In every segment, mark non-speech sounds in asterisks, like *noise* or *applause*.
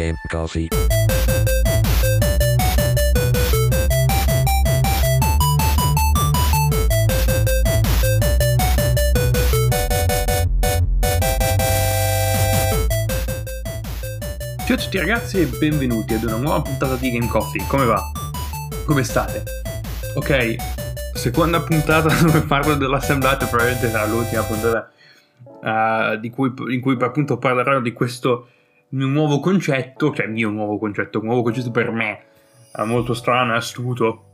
Game Coffee. Ciao a tutti ragazzi e benvenuti ad una nuova puntata di Game Coffee. Come va? Come state? Ok, seconda puntata *laughs* dove parlo dell'assemblato, probabilmente sarà l'ultima puntata uh, di cui, in cui appunto parlerò di questo nuovo concetto, cioè mio nuovo concetto, un nuovo concetto per me, uh, molto strano e astuto,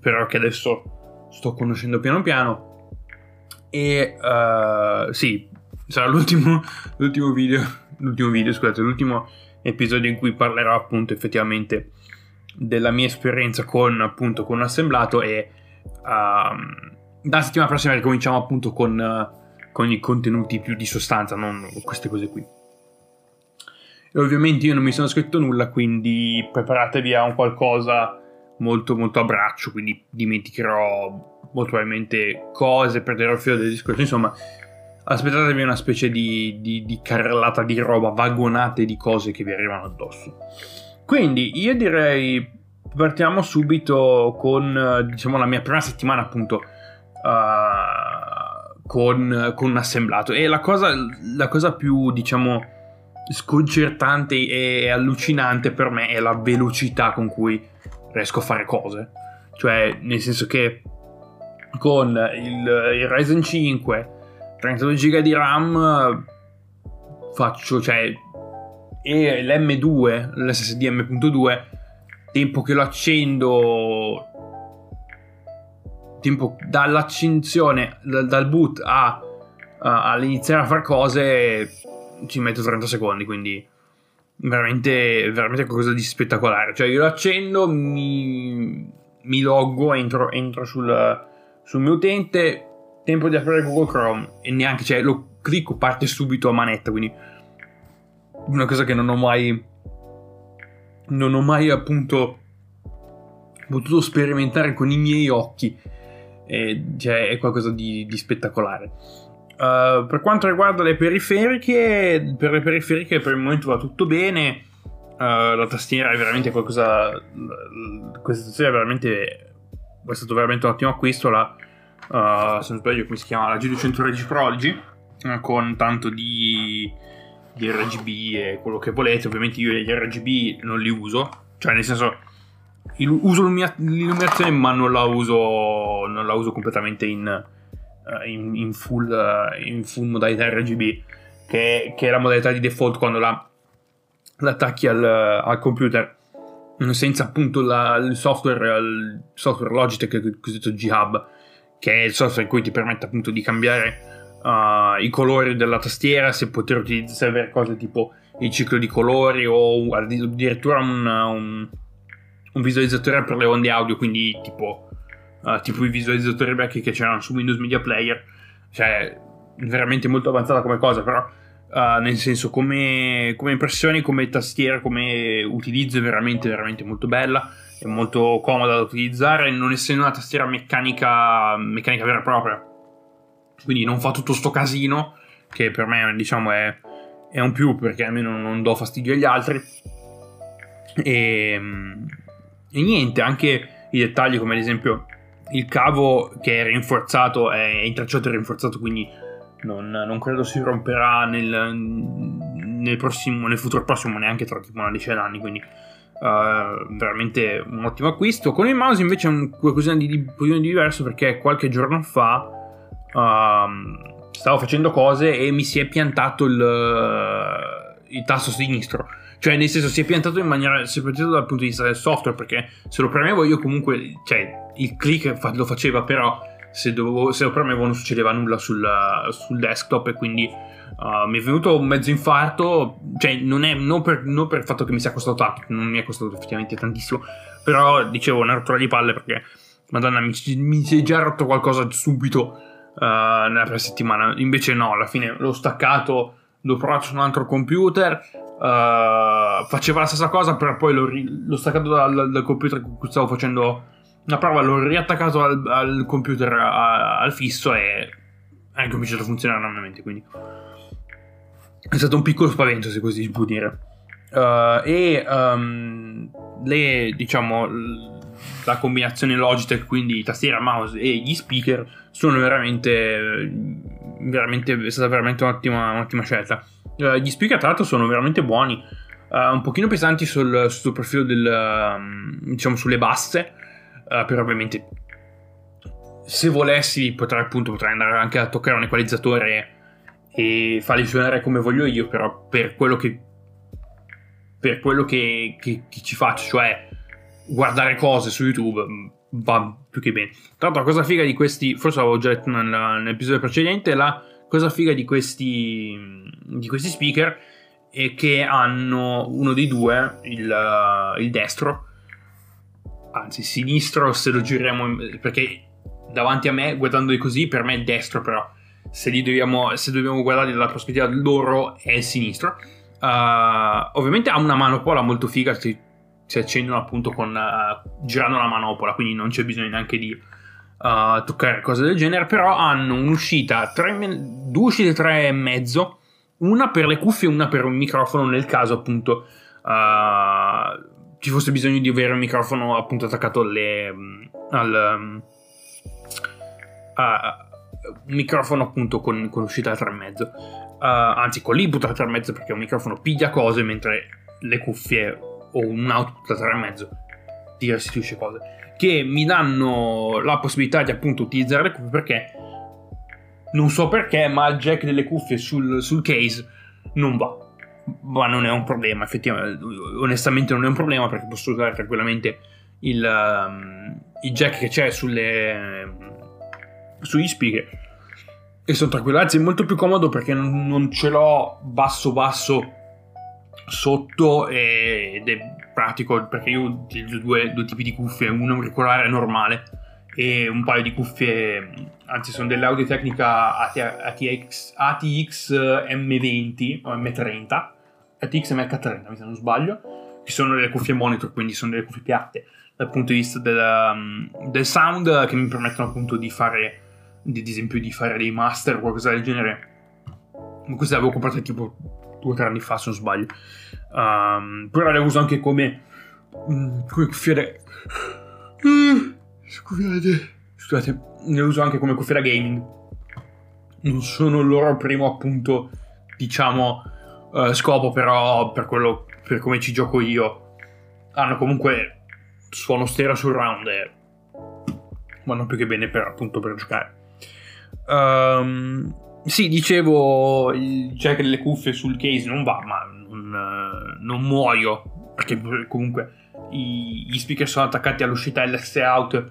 però che adesso sto conoscendo piano piano. E uh, sì, sarà l'ultimo, l'ultimo video, l'ultimo video, scusate, l'ultimo episodio in cui parlerò appunto effettivamente della mia esperienza con appunto con assemblato e uh, la settimana prossima ricominciamo appunto con, uh, con i contenuti più di sostanza, non queste cose qui. E ovviamente io non mi sono scritto nulla, quindi preparatevi a un qualcosa molto molto a braccio, quindi dimenticherò molto probabilmente cose, perderò il filo del discorso, insomma aspettatevi una specie di, di, di carrellata di roba, vagonate di cose che vi arrivano addosso. Quindi io direi partiamo subito con diciamo la mia prima settimana appunto uh, con, con, un assemblato e la cosa, la cosa più diciamo sconcertante e allucinante per me è la velocità con cui riesco a fare cose. Cioè nel senso che con il, il Ryzen 5 32 GB di RAM faccio, cioè, e l'M2, l'SSD M.2, tempo che lo accendo, tempo dall'accensione, dal, dal boot a, a, all'iniziare a fare cose, ci metto 30 secondi, quindi veramente, veramente qualcosa di spettacolare. Cioè, io lo accendo, mi, mi loggo, entro, entro sul, sul mio utente, tempo di aprire Google Chrome e neanche, cioè lo clicco, parte subito a manetta, quindi una cosa che non ho mai non ho mai appunto potuto sperimentare con i miei occhi e, cioè è qualcosa di, di spettacolare uh, per quanto riguarda le periferiche per le periferiche per il momento va tutto bene uh, la tastiera è veramente qualcosa questa tastiera è veramente è stato veramente un ottimo acquisto la uh, se non sbaglio come si chiama, la G200 Prology, uh, con tanto di, di, RGB e quello che volete. Ovviamente io gli RGB non li uso, cioè nel senso il, uso l'illuminazione ma non la uso, non la uso completamente in, in, in, full, in, full, modalità RGB, che, che, è la modalità di default quando la, l'attacchi al, al computer. Senza appunto la, il software, il software Logitech, il cosiddetto G-Hub, che è il software in cui ti permette appunto di cambiare uh, i colori della tastiera, se poter utilizzare cose tipo il ciclo di colori o addirittura un, un, un visualizzatore per le onde audio, quindi tipo, uh, tipo i visualizzatori vecchi che c'erano su Windows Media Player, cioè veramente molto avanzata come cosa, però Uh, nel senso come, come, impressioni, come tastiera, come utilizzo è veramente, veramente molto bella è molto comoda da utilizzare, non essendo una tastiera meccanica, meccanica vera e propria. Quindi non fa tutto sto casino, che per me diciamo è, è un più perché almeno non do fastidio agli altri. E, e niente, anche i dettagli come ad esempio il cavo che è rinforzato, è intrecciato e rinforzato, quindi non, non credo si romperà nel, nel, prossimo, nel futuro prossimo, neanche tra tipo una decina d'anni, quindi Uh, veramente un ottimo acquisto. Con il mouse invece è un qualcosa di, di, di diverso perché qualche giorno fa uh, stavo facendo cose e mi si è piantato il, il, tasto sinistro. Cioè, nel senso, si è piantato in maniera. Piantato dal punto di vista del software perché se lo premevo io comunque. Cioè, il click lo faceva, però se, dovevo, se lo premevo non succedeva nulla sul, sul desktop e quindi Uh, mi è venuto un mezzo infarto, cioè non, è, non, per, non, per, il fatto che mi sia costato tanto, non mi è costato effettivamente tantissimo, però dicevo una rottura di palle perché, madonna, mi, mi si è già rotto qualcosa subito uh, nella prima settimana, invece no, alla fine l'ho staccato, l'ho provato su un altro computer, uh, faceva la stessa cosa, però poi l'ho, l'ho staccato dal, dal, computer con cui stavo facendo una prova, l'ho riattaccato al, al computer a, al fisso e ha cominciato a funzionare normalmente, quindi... È stato un piccolo spavento, se così si può dire. uh, e um, le, diciamo, la combinazione Logitech, quindi tastiera, mouse e gli speaker, sono veramente, veramente è stata veramente un'ottima, un'ottima scelta. Uh, gli speaker, tra l'altro, sono veramente buoni, uh, un pochino pesanti sul, sul profilo del, um, diciamo, sulle basse, uh, però ovviamente se volessi potrei appunto potrei andare anche a toccare un equalizzatore e farli suonare come voglio io, però per quello che per quello che, che, che ci faccio, cioè guardare cose su YouTube, mm, va più che bene. Tra l'altro, la cosa figa di questi, forse l'avevo già detto nell'episodio precedente, la cosa figa di questi, di questi speaker è che hanno uno dei due, il, il destro, anzi sinistro se lo giriamo, perché davanti a me, guardandoli così, per me è destro però, se, dobbiamo, se dobbiamo guardare dalla prospettiva loro è il sinistro. Uh, ovviamente ha una manopola molto figa, si, si accendono appunto con uh, girando la manopola, quindi non c'è bisogno neanche di uh, toccare cose del genere, però hanno un'uscita, tre, due uscite tre e mezzo, una per le cuffie e una per un microfono nel caso appunto ci fosse bisogno di avere un microfono appunto attaccato alle, al... Um, un microfono appunto con, con uscita 3,5 uh, anzi con l'input a 3,5 perché un microfono piglia cose mentre le cuffie o un output a 3,5 ti restituisce cose che mi danno la possibilità di appunto utilizzare le cuffie perché non so perché ma il jack delle cuffie sul, sul case non va ma non è un problema effettivamente onestamente non è un problema perché posso usare tranquillamente il, um, il jack che c'è sulle sugli speaker e sono tranquillo, anzi è molto più comodo perché non ce l'ho basso basso sotto ed è pratico perché io utilizzo due, due tipi di cuffie, un auricolare normale e un paio di cuffie, anzi sono delle Audio Technica ATX, ATX M20 o M30, ATX MH30 se non sbaglio, che sono delle cuffie monitor, quindi sono delle cuffie piatte dal punto di vista del, del sound che mi permettono appunto di fare ad esempio di fare dei master o qualcosa del genere. Queste le avevo comprate tipo due o tre anni fa, se non sbaglio. Um, però le uso anche come, mm, come cuffiere. Uh, scusate, scusate, le uso anche come cuffiera gaming. Non sono il loro primo appunto, diciamo, uh, scopo, però per quello, per come ci gioco io, hanno comunque suono stereo surround e vanno più che bene per appunto per giocare. Um, sì, dicevo, il jack delle cuffie sul case non va, ma non, uh, non muoio, perché comunque i, gli speaker sono attaccati all'uscita LS out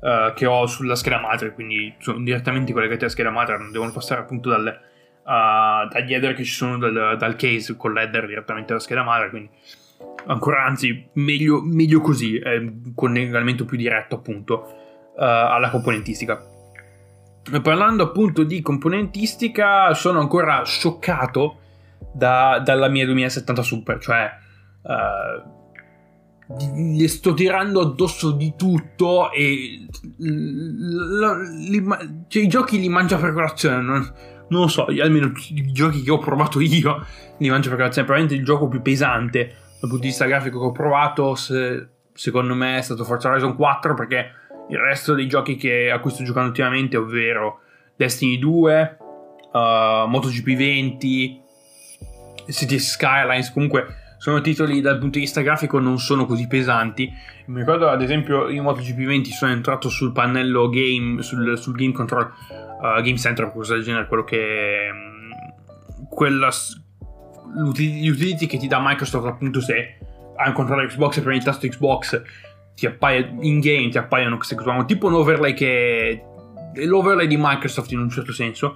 uh, che ho sulla scheda madre, quindi sono direttamente collegati alla scheda madre, non devono passare appunto dal, uh, dagli header che ci sono dal, dal case con l'header direttamente alla scheda madre, quindi ancora anzi meglio, meglio così, è un collegamento più diretto appunto alla componentistica parlando appunto di componentistica, sono ancora scioccato da, dalla mia 2070 Super, cioè uh, gli sto tirando addosso di tutto e l- l- li, cioè, i giochi li mangia per colazione, non, non lo so, almeno i giochi che ho provato *laughs* io li mangio per colazione, probabilmente il gioco più pesante dal punto di vista grafico che ho provato, se, secondo me è stato Forza Horizon 4 perché il resto dei giochi che, a cui sto giocando ultimamente, ovvero Destiny 2, uh, MotoGP 20, City Skylines, comunque sono titoli dal punto di vista grafico non sono così pesanti. Mi ricordo ad esempio in MotoGP 20 sono entrato sul pannello game, sul, sul game control, uh, game center, qualcosa del genere, quello che... Um, quella, gli utility che ti dà Microsoft appunto se hai un controller Xbox e premi il tasto Xbox ti appaia in game ti appaiono queste cose tipo un overlay che è l'overlay di Microsoft in un certo senso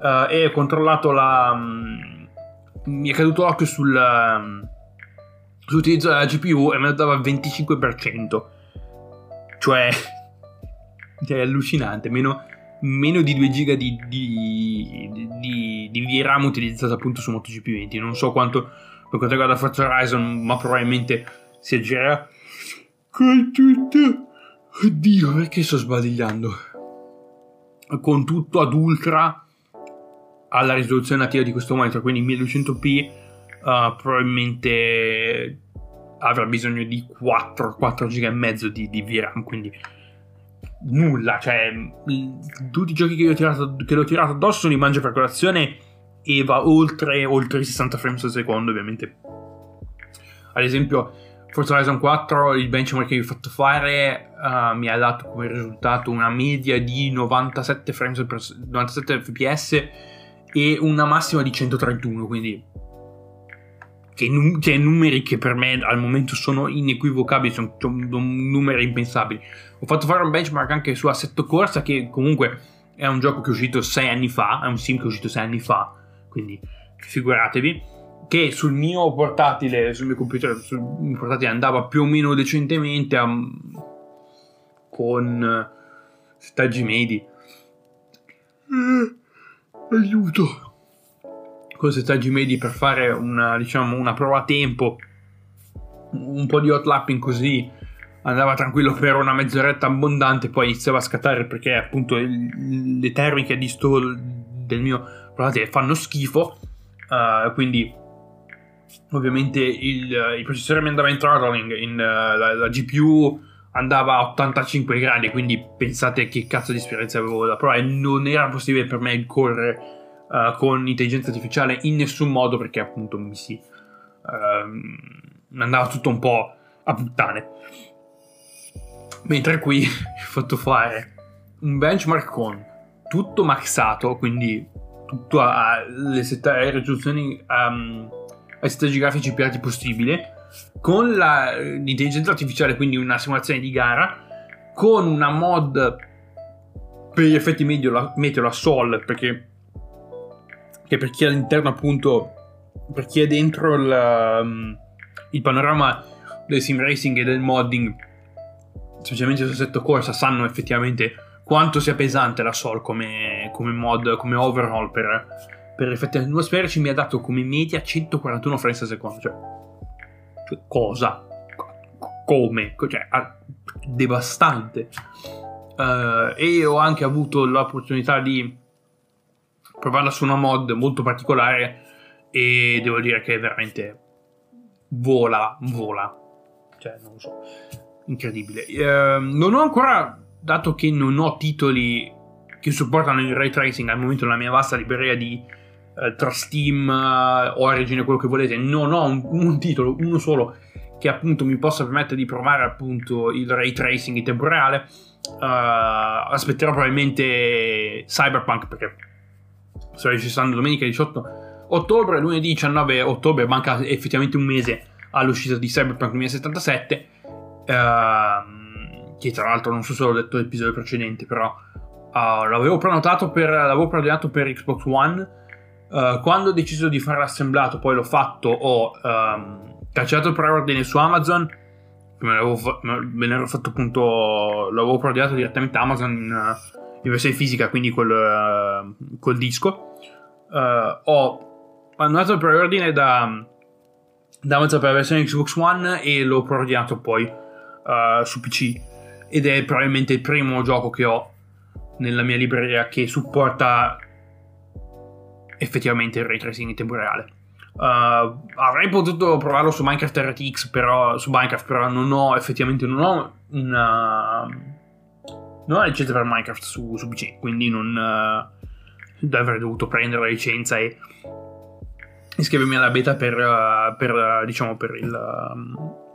uh, e ho controllato la um, mi è caduto l'occhio sul um, sull'utilizzo della GPU e me lo dava al 25% *laughs* cioè è allucinante meno, meno di 2 giga di, di, di, di VRAM utilizzato appunto su MotoGP 20 non so quanto per quanto riguarda Forza Horizon ma probabilmente si aggira con tutto. Oddio, perché sto sbadigliando? Con tutto ad ultra alla risoluzione nativa di questo monitor, quindi 1200p, uh, probabilmente avrà bisogno di 4, 4 giga e mezzo di, di VRAM, quindi nulla, cioè tutti i giochi che, ho tirato, che l'ho tirato addosso li mangio per colazione e va oltre, oltre i 60 frames al secondo ovviamente. Ad esempio Forza Horizon 4 il benchmark che vi ho fatto fare uh, mi ha dato come risultato una media di 97 frames per 97 fps e una massima di 131 quindi che, num- che, numeri che per me al momento sono inequivocabili, sono, sono numeri impensabili. Ho fatto fare un benchmark anche su Assetto Corsa, che comunque è un gioco che è uscito 6 anni fa, è un sim che è uscito 6 anni fa, quindi figuratevi, che sul mio portatile, sul mio computer, sul mio portatile andava più o meno decentemente a, con settaggi medi. Eh, aiuto! Con settaggi medi per fare una, diciamo, una prova a tempo, un po' di hot lapping così andava tranquillo per una mezz'oretta abbondante, poi iniziava a scattare perché appunto il, le termiche di stall del mio portatile fanno schifo, uh, quindi ovviamente il, il, processore mi andava in throttling, in, uh, la, la, GPU andava a 85 gradi, quindi pensate che cazzo di esperienza avevo da provare, non era possibile per me correre uh, con intelligenza artificiale in nessun modo perché appunto mi si uh, andava tutto un po' a puttane. Mentre qui *laughs* ho fatto fare un benchmark con tutto maxato, quindi tutto alle sette risoluzioni um, ai settaggi grafici più alti possibile, con la, l'intelligenza artificiale, quindi una simulazione di gara, con una mod per gli effetti medio, meteo la Sol, perché che per chi è all'interno appunto, per chi è dentro il, um, il panorama del sim racing e del modding, specialmente su Assetto Corsa, sanno effettivamente quanto sia pesante la Sol come, come mod, come overhaul per, per effetti atmosferici, mi ha dato come media 141 frames al secondo. Cioè, cioè cosa? Come? Cioè, devastante. Uh, e ho anche avuto l'opportunità di provarla su una mod molto particolare e devo dire che veramente vola, vola. Cioè, non lo so, incredibile. Eh, non ho ancora, dato che non ho titoli che supportano il ray tracing al momento nella mia vasta libreria di eh, tra Steam, uh, Origin e quello che volete, non ho un, un, titolo, uno solo, che appunto mi possa permettere di provare appunto il ray tracing in tempo reale. Uh, aspetterò probabilmente Cyberpunk perché sto registrando domenica 18 ottobre, lunedì 19 ottobre, manca effettivamente un mese all'uscita di Cyberpunk 2077, ehm, che tra l'altro non so se l'ho detto nell'episodio precedente, però uh, l'avevo prenotato per, l'avevo prenotato per Xbox One, uh, quando ho deciso di fare l'assemblato, poi l'ho fatto, ho um, cacciato il preordine su Amazon, me, l'avevo, me ero fatto appunto, l'avevo preordinato direttamente a Amazon in, in versione fisica, quindi col, uh, col disco, uh, ho mandato il preordine da, da Amazon per la versione Xbox One e l'ho preordinato poi uh, su PC ed è probabilmente il primo gioco che ho nella mia libreria che supporta effettivamente il ray tracing in tempo reale. Uh, avrei potuto provarlo su Minecraft RTX, però su Minecraft, però non ho effettivamente non ho una non ho licenza per Minecraft su, su PC, quindi non, uh, avrei dovuto prendere la licenza e iscrivermi alla beta per, uh, per uh, diciamo per il um,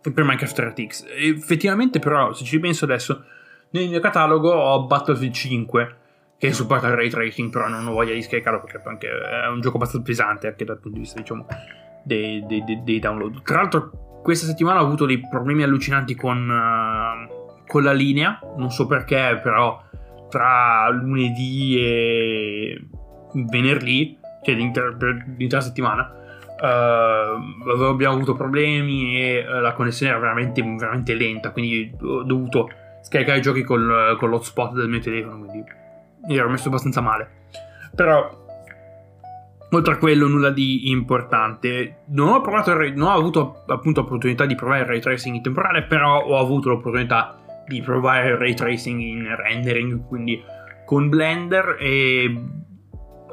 per Minecraft RTX effettivamente però se ci penso adesso nel mio catalogo ho Battlefield 5 che supporta il ray tracing però non ho voglia di scaricarlo perché anche è un gioco abbastanza pesante anche dal punto di vista diciamo dei, dei, dei, dei download. Tra l'altro questa settimana ho avuto dei problemi allucinanti con, uh, con la linea non so perché però tra lunedì e venerdì, cioè l'intera, settimana, uh, abbiamo avuto problemi e uh, la connessione era veramente, veramente lenta, quindi ho dovuto scaricare i giochi col, con l'hotspot del mio telefono, quindi mi ero messo abbastanza male. Però oltre a quello nulla di importante non ho provato non ho avuto appunto l'opportunità di provare il ray tracing in temporale però ho avuto l'opportunità di provare il ray tracing in rendering, quindi con Blender e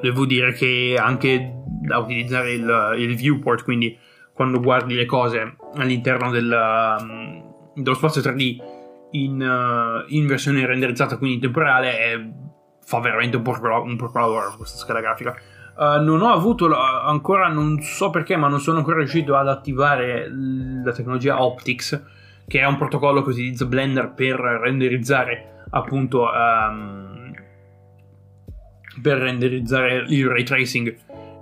devo dire che anche da utilizzare il, il, viewport, quindi quando guardi le cose all'interno del, um, dello spazio 3D in, uh, in, versione renderizzata, quindi in tempo reale, è, fa veramente un po' un po' lavoro questa scheda grafica. Uh, non ho avuto ancora, non so perché, ma non sono ancora riuscito ad attivare la tecnologia Optics, che è un protocollo che utilizza Blender per renderizzare appunto um, per renderizzare il ray tracing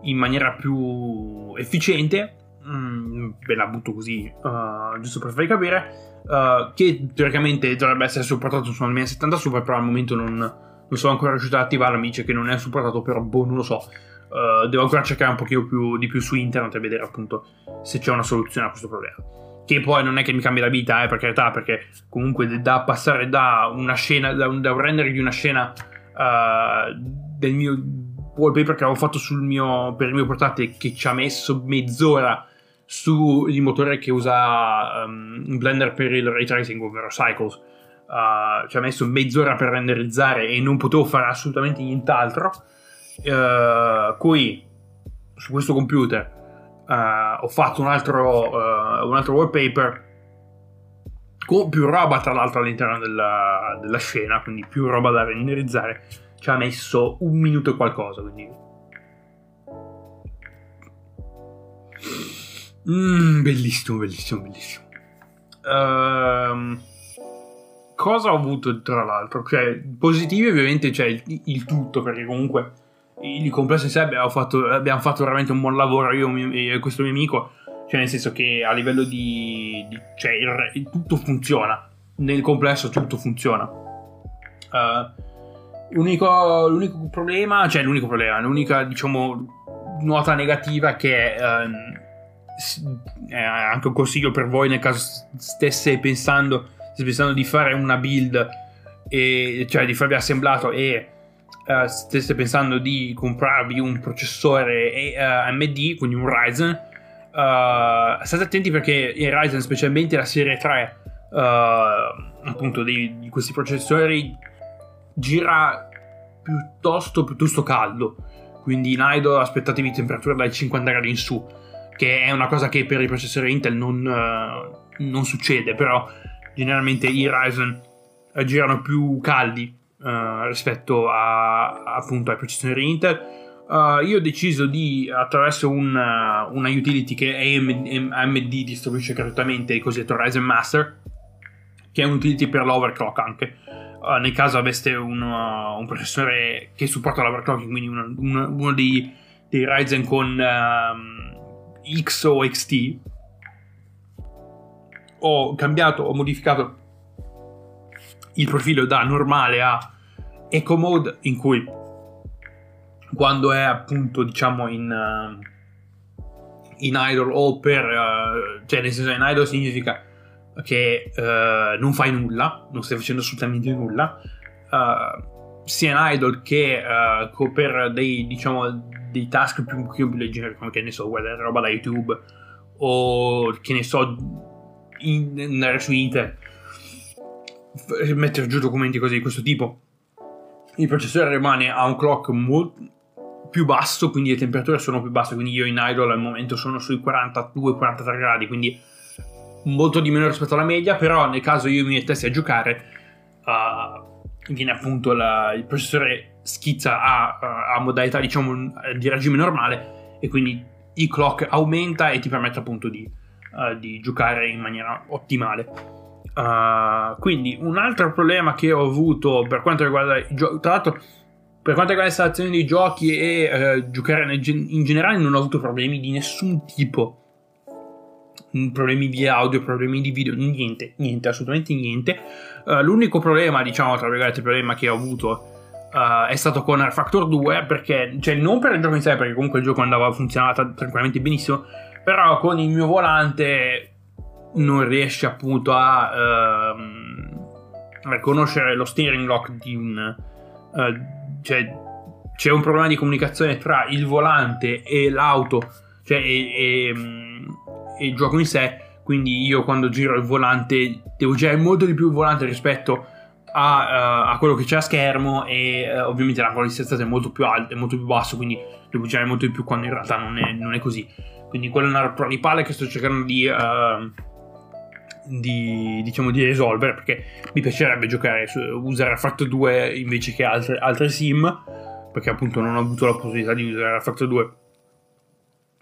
in maniera più efficiente. Mm, ve la butto così, uh, giusto per farvi capire. Uh, che teoricamente dovrebbe essere supportato su almeno 70 Super, però al momento non, non sono ancora riuscito ad attivarlo. Mi dice che non è supportato, però boh, non lo so. Uh, devo ancora cercare un pochino più, di più su internet e vedere appunto se c'è una soluzione a questo problema. Che poi non è che mi cambia la vita, eh, per carità, perché comunque da passare da una scena, da un, da un render di una scena uh, del mio wallpaper che avevo fatto mio, per il mio portatile che ci ha messo mezz'ora sul motore che usa um, Blender per il ray tracing, ovvero Cycles. Uh, ci ha messo mezz'ora per renderizzare e non potevo fare assolutamente nient'altro. Uh, qui su questo computer ho fatto un altro, uh, un altro wallpaper con più roba tra l'altro all'interno della, della, scena, quindi più roba da renderizzare. Ci ha messo un minuto e qualcosa, quindi... Mm, bellissimo, bellissimo, bellissimo. Uh, cosa ho avuto tra l'altro? Cioè, positivi ovviamente c'è il, il tutto, perché comunque il complesso in sé abbiamo fatto, abbiamo fatto veramente un buon lavoro io e questo mio amico cioè nel senso che a livello di, di cioè il, tutto funziona nel complesso tutto funziona. Uh, l'unico, l'unico, problema cioè l'unico problema l'unica diciamo nota negativa che um, è anche un consiglio per voi nel caso stesse pensando, pensando di fare una build e, cioè di farvi assemblato e uh, stesse pensando di comprarvi un processore uh, eh, AMD, quindi un Ryzen, uh, state attenti perché il Ryzen, specialmente la serie 3, appunto di, di, questi processori, gira piuttosto, piuttosto caldo. Quindi in idle aspettatevi temperature dai 50 gradi in su, che è una cosa che per i processori Intel non, non succede, però generalmente i Ryzen girano più caldi uh, rispetto a, appunto ai processori Intel. Uh, io ho deciso di, attraverso una, una utility che AMD, AMD distribuisce gratuitamente, il cosiddetto Ryzen Master, che è un'utility per l'overclock anche. Uh, nel caso aveste un, uh, un, processore che supporta l'overclocking, quindi uno, uno, uno dei, dei, Ryzen con um, X o XT, ho cambiato, ho modificato il profilo da normale a eco mode in cui quando è appunto diciamo in, uh, in idle o per uh, cioè nel senso in idle significa che uh, non fai nulla non stai facendo assolutamente nulla sia in idle che per dei diciamo dei task più, più leggeri come che ne so guardare roba da youtube o che ne so in, andare su internet mettere giù documenti così di questo tipo il processore rimane a un clock molto più basso, quindi le temperature sono più basse, quindi io in idle al momento sono sui 42-43 gradi, quindi molto di meno rispetto alla media, però nel caso io mi mettessi a giocare, uh, viene appunto la, il processore schizza a, a, modalità diciamo di regime normale e quindi il clock aumenta e ti permette appunto di, uh, di giocare in maniera ottimale. Uh, quindi un altro problema che ho avuto per quanto riguarda i giochi, tra l'altro per quanto riguarda l'installazione dei giochi e uh, giocare in generale non ho avuto problemi di nessun tipo. Mm, problemi di audio, problemi di video, niente, niente, assolutamente niente. Uh, l'unico problema, diciamo, tra virgolette, problema che ho avuto è stato con R Factor 2 perché, cioè non per il gioco in sé, perché comunque il gioco andava funzionava tranquillamente benissimo, però con il mio volante non riesce appunto a, ehm, riconoscere lo steering lock di un... Eh, cioè c'è un problema di comunicazione tra il volante e l'auto, cioè e, e, e, il gioco in sé, quindi io quando giro il volante devo girare molto di più il volante rispetto a, uh, a, quello che c'è a schermo e uh, ovviamente l'angolo di sterzato è molto più alto, è molto più basso, quindi devo girare molto di più quando in realtà non è, non è così. Quindi quella è una palle che sto cercando di, uh, di, diciamo, di risolvere perché mi piacerebbe giocare usare Factor 2 invece che altre, altre sim perché appunto non ho avuto la possibilità di usare Factor 2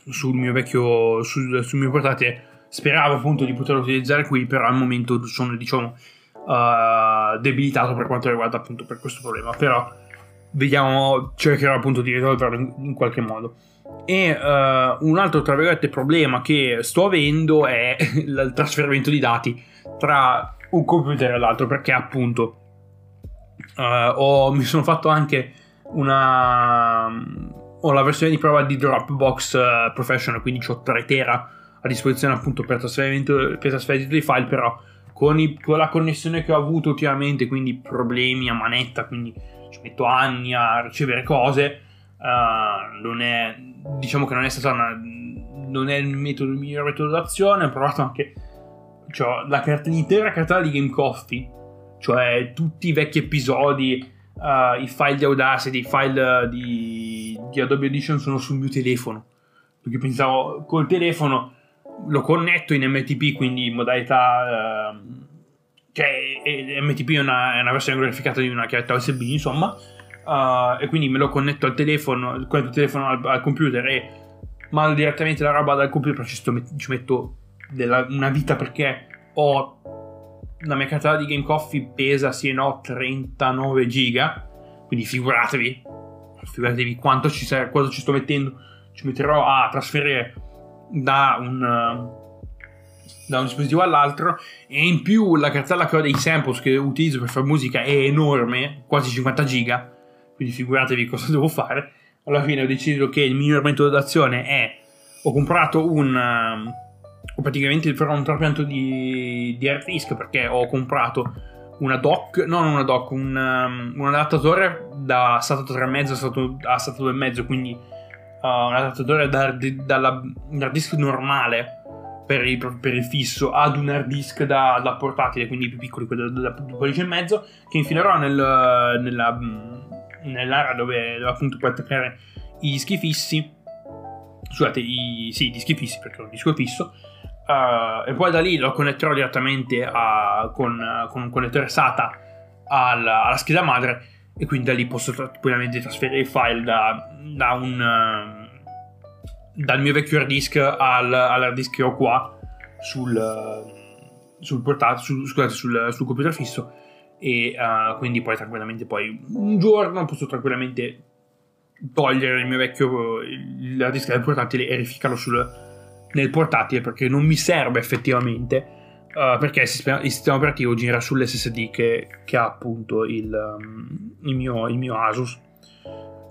sul mio vecchio sul, sul mio portatile. Speravo appunto di poterlo utilizzare qui però al momento sono diciamo uh, debilitato per quanto riguarda appunto per questo problema però vediamo cercherò appunto di risolverlo in, in qualche modo e uh, un altro tra virgolette problema che sto avendo è *laughs* il trasferimento di dati tra un computer e l'altro perché appunto uh, ho, mi sono fatto anche una ho la versione di prova di Dropbox uh, Professional quindi ho 3 tera a disposizione appunto per trasferimento, per trasferimento dei file però con, i, con, la connessione che ho avuto ultimamente quindi problemi a manetta quindi ci metto anni a ricevere cose uh, non è diciamo che non è stata una, non è il metodo il miglior metodo d'azione ho provato anche cioè, la carta, l'intera cartella di Game Coffee cioè tutti i vecchi episodi uh, i file di Audacity i file di, di Adobe Audition sono sul mio telefono. Perché pensavo col telefono lo connetto in MTP quindi in modalità uh, che MTP è una, è una versione glorificata di una chiavetta USB insomma uh, e quindi me lo connetto al telefono, connetto il telefono al, al computer e mando direttamente la roba dal computer, ci, sto, ci metto della, una vita perché ho la mia cartella di Game Coffee pesa sì e no 39 giga, quindi figuratevi, figuratevi quanto ci, quanto ci sto mettendo, ci metterò a trasferire da un da un dispositivo all'altro e in più la cartella che ho dei samples che utilizzo per fare musica è enorme, quasi 50 giga quindi figuratevi cosa *laughs* devo fare. Alla fine ho deciso che il miglior metodo d'azione è ho comprato un um, ho praticamente però un trapianto di, di hard disk perché ho comprato una dock, non una dock, un, um, un adattatore da SATA 3,5 a SATA 2,5, quindi uh, un adattatore da, dalla hard disk normale per il, per il, fisso ad un hard disk da, da portatile, quindi più piccoli, quello da, da, da pollice e mezzo, che infilerò nel, nella nell'area dove, dove appunto puoi attaccare i dischi fissi scusate i, sì, i dischi fissi perché è un disco fisso. Uh, e poi da lì lo connetterò direttamente a, con, con, un connettore SATA alla, alla, scheda madre e quindi da lì posso tranquillamente trasferire i file da, da un uh, dal mio vecchio hard disk al, all'hard disk che ho qua sul, sul portatile sul, scusate sul, sul computer fisso e uh, quindi poi tranquillamente poi un giorno posso tranquillamente togliere il mio vecchio la disk del portatile e rificarlo sul, nel portatile perché non mi serve effettivamente uh, perché il sistema, il sistema, operativo gira sull'SSD che, che ha appunto il, um, il, mio, il, mio, Asus.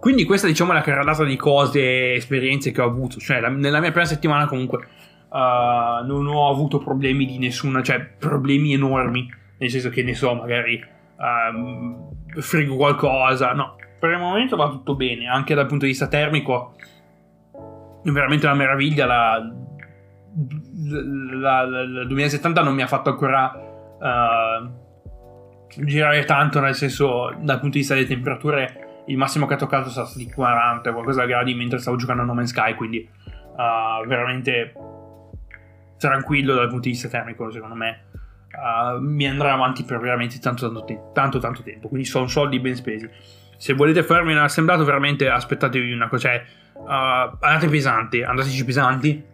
Quindi questa diciamo è la carrellata di cose esperienze che ho avuto. Cioè la, nella mia prima settimana comunque uh, non ho avuto problemi di nessuna cioè problemi enormi nel senso che ne so, magari um, frigo qualcosa, no, per il momento va tutto bene, anche dal punto di vista termico è veramente una meraviglia, la, la, la, la 2070 non mi ha fatto ancora uh, girare tanto, nel senso dal punto di vista delle temperature il massimo che ha toccato stato di 40 qualcosa gradi mentre stavo giocando a No Man's Sky, quindi uh, veramente tranquillo dal punto di vista termico secondo me uh, mi andrà avanti per veramente tanto tanto, te- tanto tanto tempo. Quindi sono soldi ben spesi. Se volete farmi un assemblato, veramente aspettatevi una cosa. Cioè, uh, andate pesanti, andateci pesanti.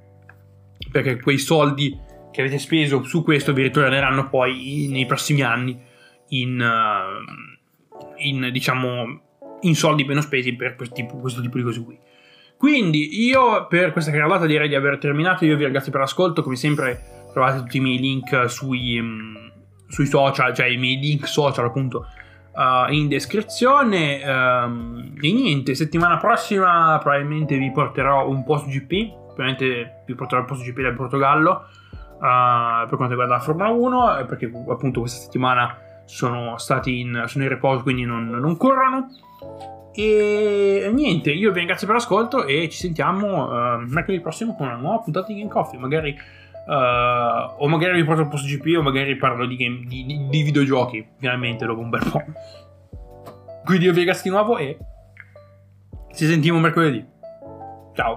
Perché quei soldi che avete speso su questo vi ritorneranno poi nei prossimi anni in, uh, in diciamo in soldi meno spesi per questo tipo, questo tipo di cose qui. Quindi io per questa carrellata direi di aver terminato. Io vi ringrazio per l'ascolto. Come sempre trovate tutti i miei link sui, um, sui social, cioè i miei link social appunto uh, in descrizione. Um, e niente, settimana prossima probabilmente vi porterò un post GP, probabilmente vi porterò il post GP del Portogallo uh, per quanto riguarda la Formula 1, perché appunto questa settimana sono stati in, sono in riposo, quindi non, non corrono. E niente, io vi ringrazio per l'ascolto e ci sentiamo uh, mercoledì prossimo con una nuova puntata di Game Coffee. Magari Uh, o magari riporto il posto GP o magari parlo di, game, di, di, di videogiochi finalmente dopo un bel po'. Quindi io vi ringrazio di nuovo e ci sentiamo mercoledì. Ciao.